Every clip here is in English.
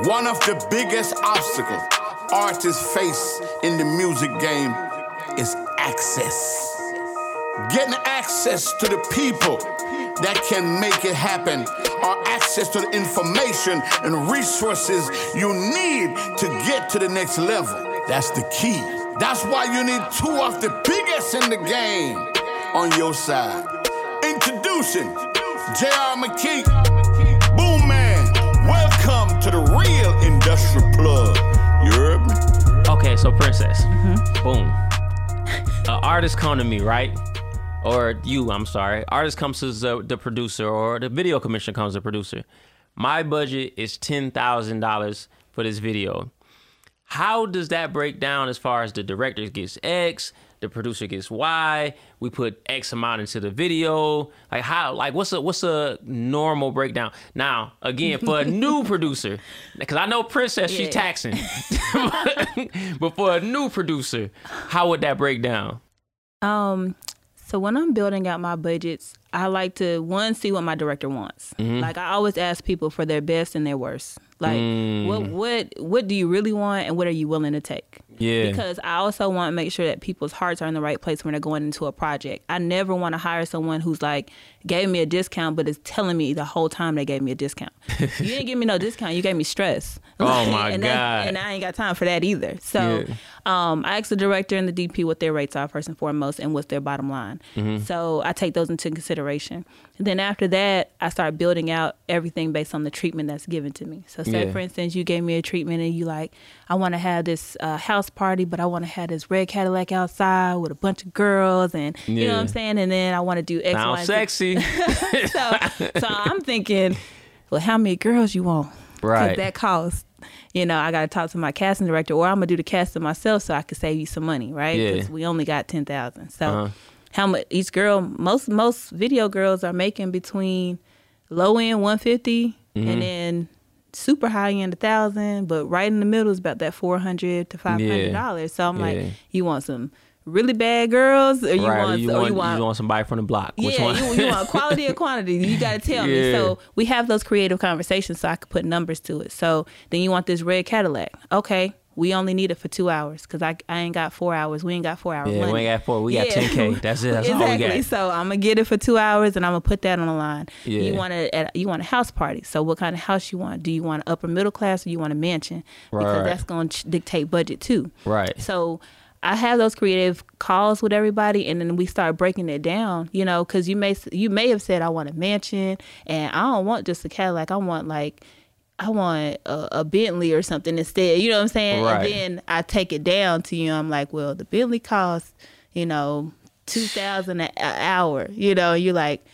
One of the biggest obstacles artists face in the music game is access. Getting access to the people that can make it happen, or access to the information and resources you need to get to the next level. That's the key. That's why you need two of the biggest in the game on your side. Introducing J.R. McKee, industrial plug. You heard me? Okay, so Princess, mm-hmm. boom. An artist come to me, right? Or you, I'm sorry. Artist comes to the, the producer, or the video commission comes to the producer. My budget is ten thousand dollars for this video. How does that break down as far as the director gets X, the producer gets Y, we put X amount into the video? Like how like what's a what's a normal breakdown? Now, again, for a new producer, because I know Princess, she's Yeah. taxing. but for a new producer, how would that break down? Um, so when I'm building out my budgets, I like to one see what my director wants. Mm-hmm. Like I always ask people for their best and their worst. Like Mm. what what what do you really want and what are you willing to take? Yeah. Because I also want to make sure that people's hearts are in the right place when they're going into a project. I never want to hire someone who's like gave me a discount but is telling me the whole time they gave me a discount. you didn't give me no discount, you gave me stress. Oh, my and God. and I ain't got time for that either. So Yeah. um, I ask the director and the DP what their rates are first and foremost, and what's their bottom line. Mm-hmm. So I take those into consideration. Then after that, I start building out everything based on the treatment that's given to me. So say Yeah. for instance, you gave me a treatment and you like, I want to have this uh, house party, but I want to have this red Cadillac outside with a bunch of girls, and you know what I'm saying. And then I want to do X, Y, and Z. sexy. So, so I'm thinking, well, how many girls you want? Right. that costs. You know, I got to talk to my casting director, or I'm gonna do the casting myself, so I could save you some money, right? Yeah. Because we only got ten thousand. So, Uh-huh. How much each girl? Most most video girls are making between low end one Mm-hmm. and then super high end a thousand, but right in the middle is about that four hundred to five hundred dollars. So I'm Yeah. like, you want some really bad girls, or you right. want, you, or want, you want you want somebody from the block. Which yeah, one? You, you want quality or quantity? You got to tell me. So we have those creative conversations so I could put numbers to it. So then you want this red Cadillac. Okay, we only need it for two hours because I, I ain't got four hours. We ain't got four hours. Yeah, we ain't got four. We got Yeah. 10K. That's it. That's all we exactly. got. So I'm gonna get it for two hours, and I'm gonna put that on the line. Yeah. You want a you want a house party. So what kind of house you want? Do you want an upper middle class or you want a mansion? Because Right. that's gonna ch- dictate budget too. Right. So I have those creative calls with everybody, and then we start breaking it down. You know, because you may you may have said I want a mansion, and I don't want just a Cadillac. I want like I want a, a Bentley or something instead. You know what I'm saying? Right. And then I take it down to you. I'm like, well, the Bentley costs, you know, two thousand an hour. You know, you're like,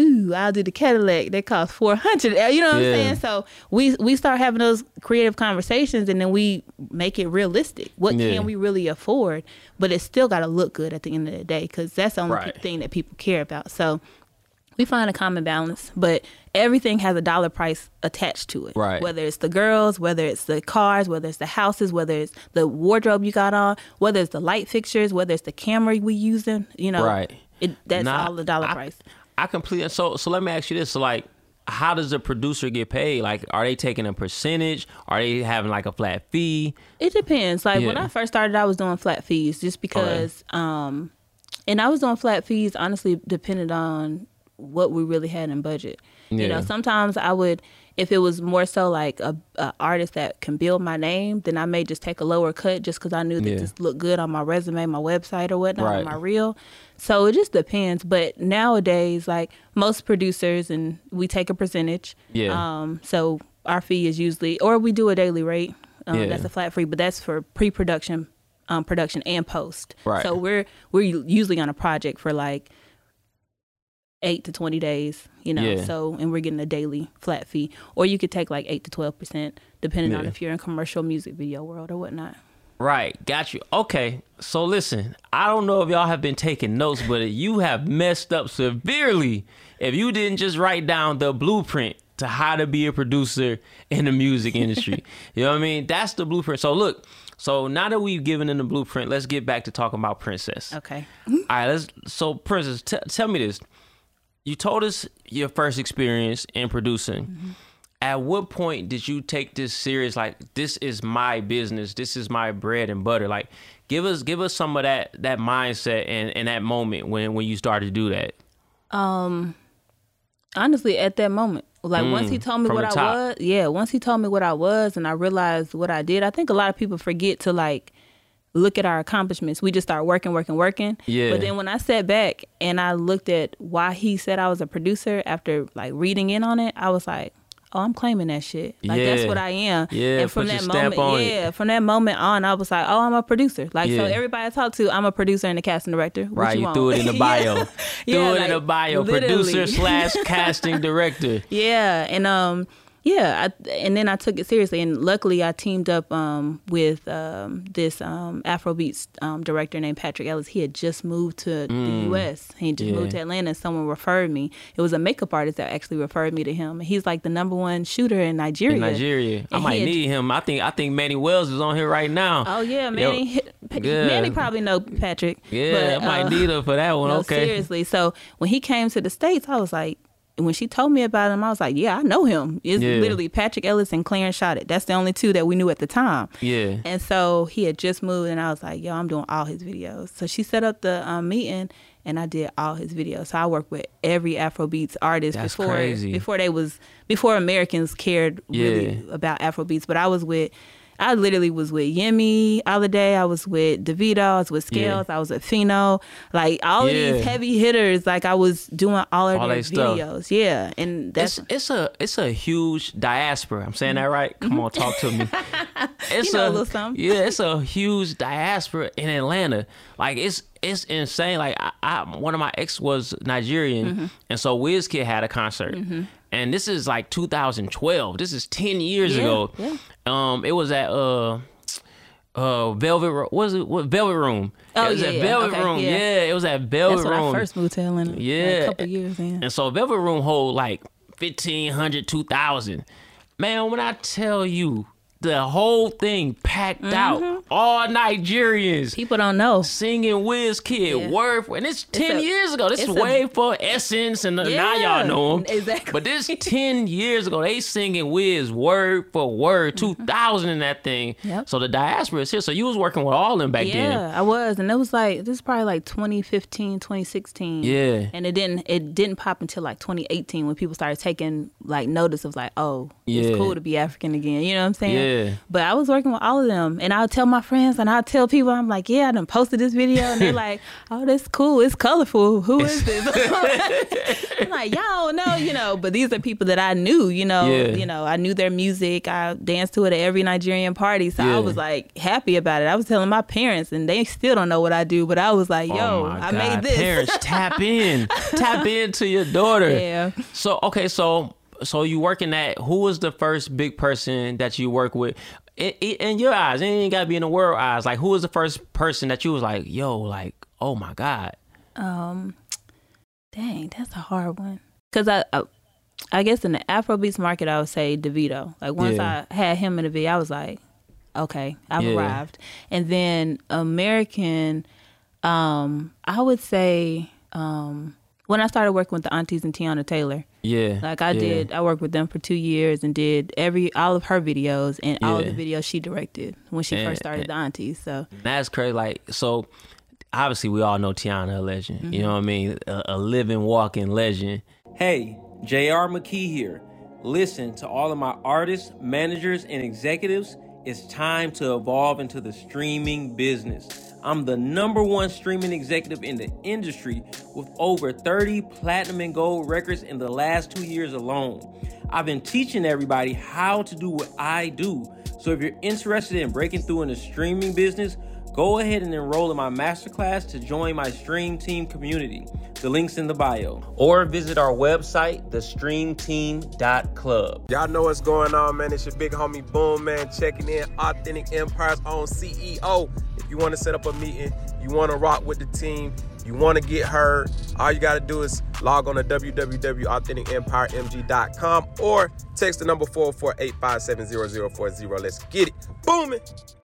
ooh, I'll do the Cadillac. That costs four hundred. You know what Yeah. I'm saying? So we we start having those creative conversations, and then we make it realistic. What Yeah. can we really afford? But it's still got to look good at the end of the day because that's the only Right. thing that people care about. So we find a common balance, but everything has a dollar price attached to it. Right. Whether it's the girls, whether it's the cars, whether it's the houses, whether it's the wardrobe you got on, whether it's the light fixtures, whether it's the camera we using, you know. Right. It, that's Nah, all the dollar I- price. I completely so so let me ask you this. So like how does the producer get paid? Like are they taking a percentage? Are they having like a flat fee? It depends. Like when I first started, I was doing flat fees just because, um, and I was doing flat fees honestly depended on what we really had in budget. You know, sometimes I would, if it was more so like a, a artist that can build my name, then I may just take a lower cut just because I knew that Yeah. this looked good on my resume, my website, or whatnot, Right. my reel. So it just depends. But nowadays, like most producers, and we take a percentage. Yeah. Um. So our fee is usually, or we do a daily rate. Um, Yeah. That's a flat fee, but that's for pre-production, um, production and post. Right. So we're we're usually on a project for like eight to twenty days, you know. Yeah. So and we're getting a daily flat fee, or you could take like eight to twelve percent, depending on if you're in commercial music video world or whatnot. Right, got you. Okay, so listen, I don't know if y'all have been taking notes, but you have messed up severely if you didn't just write down the blueprint to how to be a producer in the music industry. you know what I mean? That's the blueprint. So look, so now that we've given them the blueprint, let's get back to talking about Princess. Okay. All right, let's. So, Princess, t- tell me this. You told us your first experience in producing, at what point did you take this serious? Like, this is my business. This is my bread and butter. Like, give us give us some of that that mindset and, and that moment when when you started to do that. Um, honestly at that moment like once he told me Mm, what i was yeah once he told me what i was and i realized what i did i think a lot of people forget to like look at our accomplishments we just start working working working Yeah. but then when i sat back and i looked at why he said i was a producer after like reading in on it i was like oh i'm claiming that shit like that's what i am Yeah, and from that moment on it. yeah from that moment on i was like oh i'm a producer like Yeah. so everybody i talk to i'm a producer and a casting director What Right, you, want? threw it in the bio. Yeah. Threw Yeah, it in the bio. literally. Producer slash casting director. Yeah, and um, yeah, I, and then I took it seriously, and luckily I teamed up um with um this um Afrobeats um director named Patrick Elis. He had just moved to the U.S. He just Mm. Yeah. moved to Atlanta. and Someone referred me. It was a makeup artist that actually referred me to him. And he's like the number one shooter in Nigeria. In Nigeria, I might had- need him. I think I think Manny Wells is on here right now. Oh yeah, Yo, Manny. Pa- good. Manny probably know Patrick. yeah, but, I might uh, need him for that one. no, okay. seriously. So when he came to the states, I was like, when she told me about him, I was like, yeah, I know him. It's Yeah. literally Patrick Elis and Clarence Shotted. That's the only two that we knew at the time. Yeah. And so he had just moved, and I was like, yo, I'm doing all his videos. So she set up the um, meeting, and I did all his videos. So I worked with every Afrobeats artist That's before crazy. before they was before Americans cared really Yeah. about Afrobeats. But I was with. I literally was with Yemi Alade. I was with Davido. I was with Yeah. Skales. I was with Phyno. Like all of Yeah. these heavy hitters. Like I was doing all of All their they stuff. videos. Yeah, and that's It's it's a it's a huge diaspora. I'm saying that right? Come on, talk to me. It's Mm-hmm. You know a little something. Yeah, it's a huge diaspora in Atlanta. Like it's it's insane. Like I, I one of my ex was Nigerian, Mm-hmm. and so Wizkid had a concert, and this is like 2012. This is 10 years Yeah, ago. yeah. Um, it was at uh. Uh, Velvet, Ro- what was it? What Velvet Room? Oh, it was yeah, at. Velvet Okay, Room. yeah. Yeah. it was at Velvet that's when I first moved to Atlanta. like, Yeah. a couple years in. And so Velvet Room hold like 1,500, 2,000. Man, when I tell you the whole thing packed Mm-hmm. out, all Nigerians People don't know. singing Wizkid Yeah. word for and it's 10 a- years ago. This is it's a- way for Essence and uh, now y'all know him. exactly. But this 10 years ago, they singing Wiz word for word, 2,000 in that thing. Mm-hmm. Yep. So the diaspora is here. So you was working with all them back Yeah, then. Yeah, I was, and it was like this is probably like 2015, 2016. Yeah. and it didn't it didn't pop until like 2018 when people started taking like notice of like, oh, Yeah. it's cool to be African again. You know what I'm saying? Yeah. But I was working with all of them, and I'll tell my friends, and I'll tell people, I'm like, yeah, I done posted this video, and they're like, oh, that's cool, it's colorful. Who is this? I'm like, y'all know, you know. But these are people that I knew, you know. Yeah. You know, I knew their music. I danced to it at every Nigerian party, so Yeah. I was like happy about it. I was telling my parents, and they still don't know what I do, but I was like, yo, oh I God. made this. Parents, tap in, tap into your daughter. Yeah. So okay, so so you working at who was the first big person that you work with? In, in your eyes, it ain't gotta be in the world eyes. Like who was the first person that you was like, yo, like, oh my god, um Dang, that's a hard one. Cause I, I, I guess in the Afrobeats market, I would say Davido. Like once Yeah. I had him in the video, I was like, okay, I've Yeah. arrived. And then American, um, I would say, um, when I started working with the aunties and Teyana Taylor, yeah, like I yeah. did, I worked with them for two years and did every all of her videos and all of the videos she directed when she And- first started the aunties. So That's crazy. Like so, obviously we all know Teyana a legend. You know mm-hmm. what I mean? A, a living, walking legend. Hey, JR McKee here. Listen to all of my artists, managers, and executives. It's time to evolve into the streaming business. I'm the number one streaming executive in the industry with over 30 platinum and gold records in the last two years alone. I've been teaching everybody how to do what I do. So if you're interested in breaking through in the streaming business, go ahead and enroll in my masterclass to join my Stream Team community. The link's in the bio. Or visit our website, thestreamteam.club. Y'all know what's going on, man. It's your big homie Boomman, checking in. Authentic Empire's own CEO. If you want to set up a meeting, you want to rock with the team, you want to get heard, all you got to do is log on to www.authenticempiremg.com or text the number 448-570-040. Let's get it. Booming.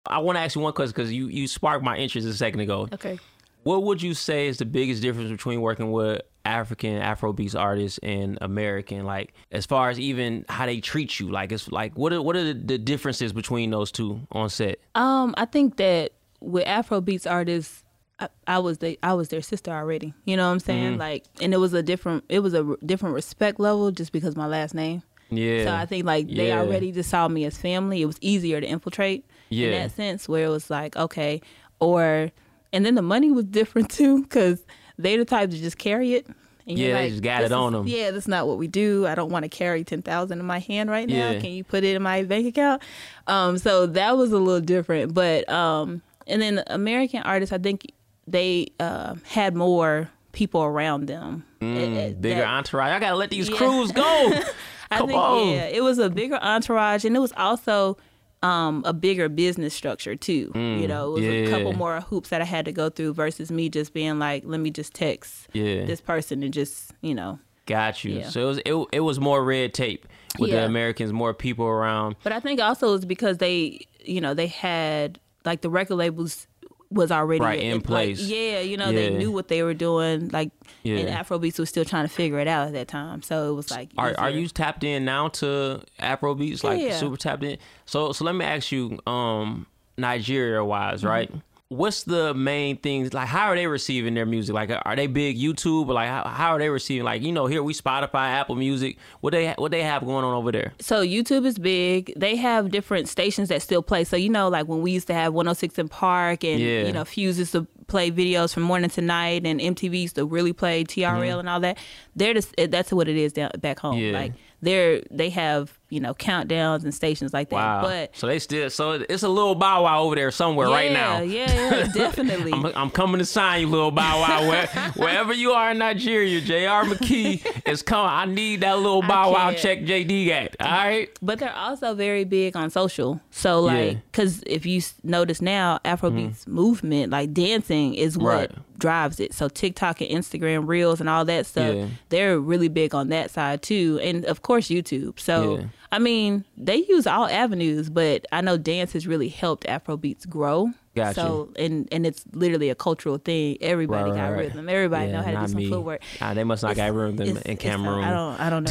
I want to ask you one question because you you sparked my interest a second ago. okay. What would you say is the biggest difference between working with African Afrobeats artists and American? Like as far as even how they treat you, like it's like what are what are the, the differences between those two on set? Um, I think that with Afrobeats artists, I, I was the I was their sister already. You know what I'm saying? Mm-hmm. Like, and it was a different it was a r- different respect level just because my last name. Yeah. So I think like they Yeah. already just saw me as family. It was easier to infiltrate Yeah. in that sense, where it was like okay, or and then the money was different too because they the type to just carry it. And Yeah, they just got it on is- 'em." Yeah, that's not what we do. I don't want to carry ten thousand in my hand right now. Yeah. Can you put it in my bank account? Um, so that was a little different. But um, and then American artists, I think they uh, had more people around them. Mm, Bigger that- entourage. I gotta let these Yeah. crews go. I Come think on. yeah, it was a bigger entourage, and it was also um, a bigger business structure too. you know, it was a Mm, couple more hoops that I had to go through versus me just being like, let me just text Yeah. this person and just you know. Got you. Yeah. So it was it, it was more red tape with the Americans, more people around. But I think also it's because they, you know, they had like the record labels was already Right, in like, place. yeah, you know, they knew what they were doing. Like, Yeah. and Afrobeats was still trying to figure it out at that time. So it was like, Are are you tapped in now to Afrobeats? Like Yeah. super tapped in. So so let me ask you, um, Nigeria wise, Mm-hmm. right? What's the main things? Like, how are they receiving their music? Like, are they big YouTube? Or like, how, how are they receiving? Like, you know, here we Spotify, Apple Music. What they what they have going on over there? So YouTube is big. They have different stations that still play. So you know, like when we used to have 106 in Park, and Yeah. you know, Fuse used to play videos from morning to night, and MTV used to really play TRL and all that. They're just that's what it is down back home. Mm-hmm. Yeah. Like they're they have you know countdowns and stations like that. Wow. But so they still so it's a little Bow Wow over there somewhere right now. Yeah, yeah, yeah, definitely. I'm, I'm coming to sign you, little Bow Wow. Where, wherever you are in Nigeria, J.R. McKee is coming. I need that little Bow Wow check JD got. All right. But they're also very big on social. So Yeah. Mm-hmm. like, because if you notice now, Afrobeats movement, like dancing, is what Right. drives it. So TikTok and Instagram Reels and all that stuff, Yeah. they're really big on that side too, and of course YouTube. So Yeah. I mean, they use all avenues, but I know dance has really helped Afrobeats grow. Gotcha. So and and it's literally a cultural thing. Everybody Right, got right, rhythm. Everybody know how to do some me. footwork. They must not got rhythm in it's- Cameroon. I don't. I don't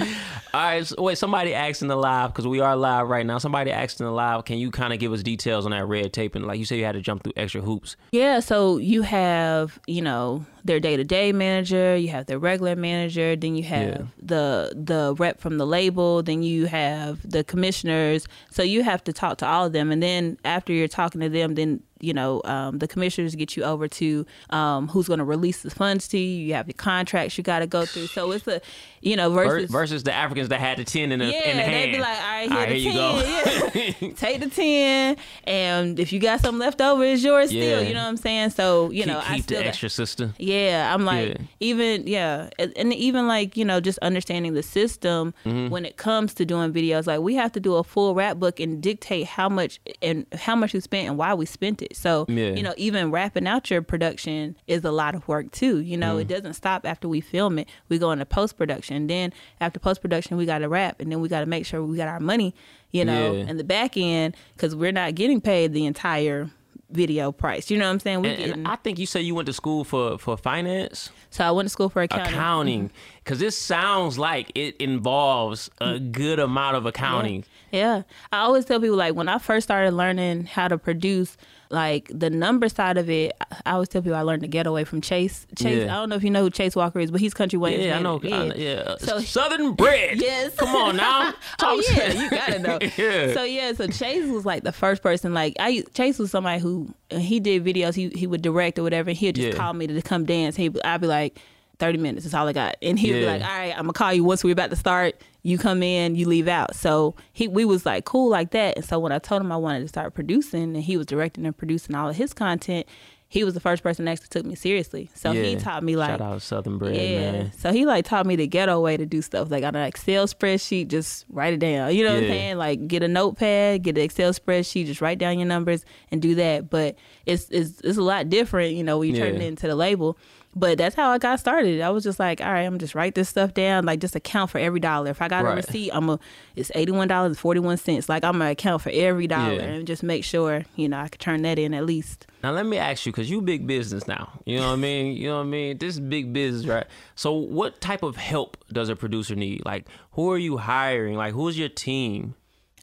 know. All right, so wait. Somebody asked in the live because we are live right now. Somebody asked in the live, can you kind of give us details on that red tape? And like you said, you had to jump through extra hoops. Yeah, so you have, you know, their day-to-day manager, you have their regular manager, then you have Yeah. the the rep from the label, then you have the commissioners. So you have to talk to all of them and then after you're talking to them, then you know, um, the commissioners get you over to um, who's going to release the funds to you. You have the contracts you got to go through. So it's a, you know, versus versus the Africans that had the ten in the, yeah, in the they'd hand. be like, all right, here, All right, the here you go. yeah. Take the 10, and if you got something left over, it's yours Yeah. still. You know what I'm saying? So, you know, keep I still the got- extra sister. yeah, I'm like Yeah. even yeah, and even like you know just understanding the system Mm-hmm. when it comes to doing videos. Like we have to do a full wrap book and dictate how much and how much we spent and why we spent it. So Yeah. you know even wrapping out your production is a lot of work too. You know it Mm-hmm. doesn't stop after we film it. We go into post production. Then after post production we got to wrap and then we got to make sure we got our money. You know Yeah. in the back end because we're not getting paid the entire video price. You know what I'm saying? We And, getting and I think you said you went to school for for finance. so I went to school for accounting. accounting mm-hmm. because this sounds like it involves a mm. good amount of accounting Yeah. I always tell people like when I first started learning how to produce like the number side of it, I always tell people I learned to get away from Chase. Chase, Yeah. I don't know if you know who Chase Walker is, but he's country Wayne's yeah i know. I- yeah, So- southern bread Yes. come on now Oh yeah, you gotta know. yeah So yeah, so Chase was like the first person. Like I, Chase was somebody who he did videos. He he would direct or whatever. And he'd just Yeah. call me to come dance. He I'd be like, thirty minutes is all I got, and he'd be like, all right, I'm gonna call you once we're about to start. You come in, you leave out. So he we was like cool like that. And so when I told him I wanted to start producing, and he was directing and producing all of his content. He was the first person that actually took me seriously. So he taught me like shout out southern bread yeah. man So he like taught me the ghetto way to do stuff. Like on an Excel spreadsheet, just write it down. You know what I'm saying? Like get a notepad, get an Excel spreadsheet, just write down your numbers and do that. But it's it's it's a lot different, you know, when you turn it into the label. But that's how I got started. I was just like, all right, I'm just write this stuff down, like just account for every dollar. If I got Right. a receipt, I'm a it's eighty one dollars forty one cents. Like I'm gonna account for every dollar Yeah. and just make sure you know I could turn that in at least. Now let me ask you, because you big business now. You know what I mean? You know what I mean? This is big business, right? So what type of help does a producer need? Like who are you hiring? Like who's your team?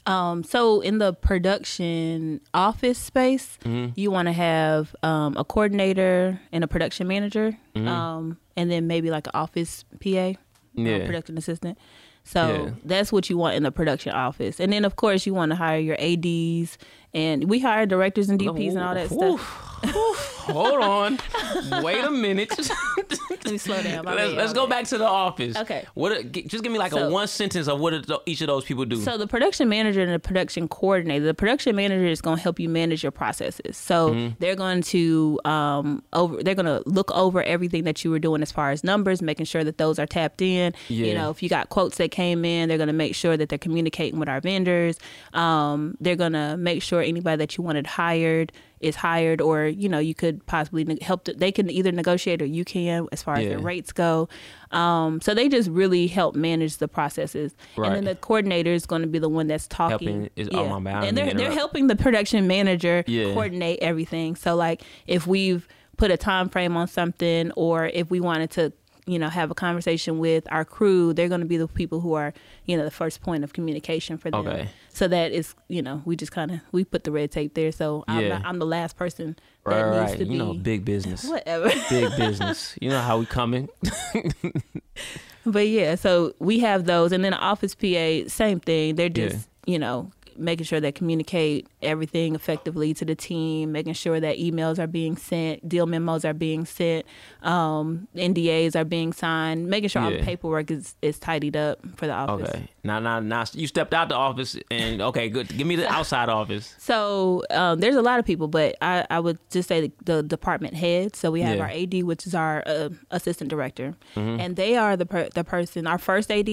Um, so in the production office space, Mm-hmm. you want to have um, a coordinator and a production manager, Mm-hmm. um, and then maybe like an office PA, Yeah. production assistant. So Yeah. that's what you want in the production office, and then of course you want to hire your ADs, and we hire directors and DPs and all that stuff. Hold on. Wait a minute. Let me slow down. My let's let's go back to the office. Okay. What? g- Just give me like a one sentence of what each of those people do. So the production manager and the production coordinator, the production manager is going to help you manage your processes. So Mm-hmm. they're going to um over they're going to look over everything that you were doing as far as numbers, making sure that those are tapped in. Yeah. You know, if you got quotes that came in, they're going to make sure that they're communicating with our vendors. Um, they're going to make sure anybody that you wanted hired is hired or you know you could possibly ne- help to, they can either negotiate or you can as far as their rates go. Um, so they just really help manage the processes. And then the coordinator is going to be the one that's talking. Helping is- oh, my bad, and they're, they're helping the production manager Yeah. coordinate everything. So like if we've put a time frame on something or if we wanted to you know have a conversation with our crew they're going to be the people who are you know the first point of communication for them. Okay. So that is you know we just kind of we put the red tape there so I'm, Yeah. not, I'm the last person that right, needs right. to You be know, big business. whatever Big business. You know how we coming. But yeah, so we have those, and then office PA, same thing. They're just Yeah. you know making sure they communicate everything effectively to the team, making sure that emails are being sent, deal memos are being sent, um, NDAs are being signed, making sure all the paperwork is is tidied up for the office. Okay. Now, now, now, you stepped out the office, and okay, good. Give me the outside office. So um, there's a lot of people, but I, I would just say the, the department head. So we have Yeah. our AD, which is our uh, assistant director, Mm-hmm. and they are the per- the person. Our first AD,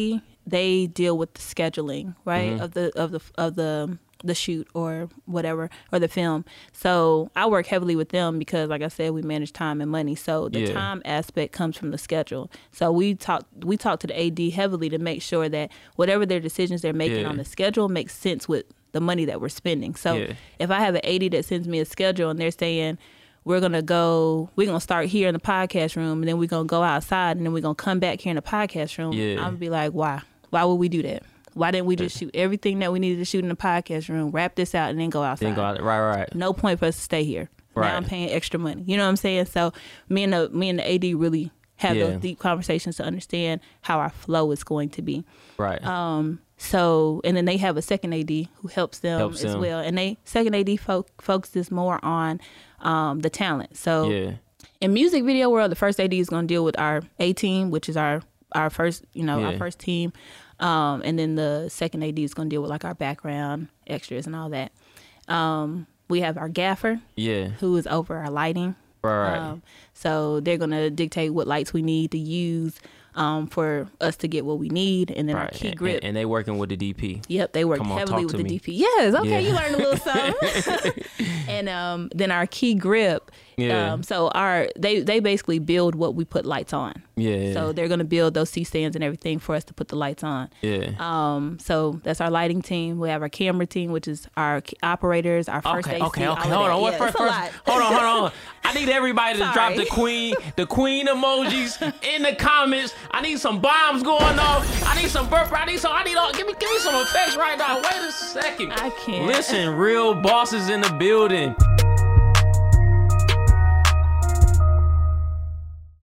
they deal with the scheduling, right, Mm-hmm. of the of the of the the shoot or whatever or the film. So I work heavily with them because, like I said, we manage time and money. So the Yeah. time aspect comes from the schedule. So we talk we talk to the AD heavily to make sure that whatever their decisions they're making Yeah. on the schedule makes sense with the money that we're spending. So Yeah. if I have an AD that sends me a schedule and they're saying we're gonna go, we're gonna start here in the podcast room, and then we're gonna go outside, and then we're gonna come back here in the podcast room. I'm gonna be like, why? Why would we do that? Why didn't we just shoot everything that we needed to shoot in the podcast room, wrap this out, and then go outside? Then go out. Right, right. No point for us to stay here. Right. Now I'm paying extra money. You know what I'm saying? So me and the me and the AD really have Yeah. those deep conversations to understand how our flow is going to be. Right. Um, so and then they have a second AD who helps them Helps as them. well, and they second AD fo- focuses more on um, the talent. So yeah. in music video world, the first AD is going to deal with our A team, which is our our first you know our first team, um, and then the second AD is going to deal with like our background extras and all that. Um, we have our gaffer Yeah. who is over our lighting. Right, right. Um, so they're gonna dictate what lights we need to use um, for us to get what we need, and then our key grip. And, and they working with the DP. Yep, they work on, heavily with the me. DP. Yes, okay, Yeah. you learned a little something. and um, then our key grip. Yeah. Um, so our they they basically build what we put lights on. Yeah. So they're gonna build those C stands and everything for us to put the lights on. yeah. Um, so that's our lighting team. We have our camera team, which is our operators, our first Okay, AC, okay, okay. Hold on. What Yeah, first, first, hold on, hold on. I need everybody to drop the queen, the queen emojis in the comments. I need some bombs going off. I need some burp. I need some. I need all. Give me, give me some effects right now. Wait a second. I can't. Listen, real bosses in the building.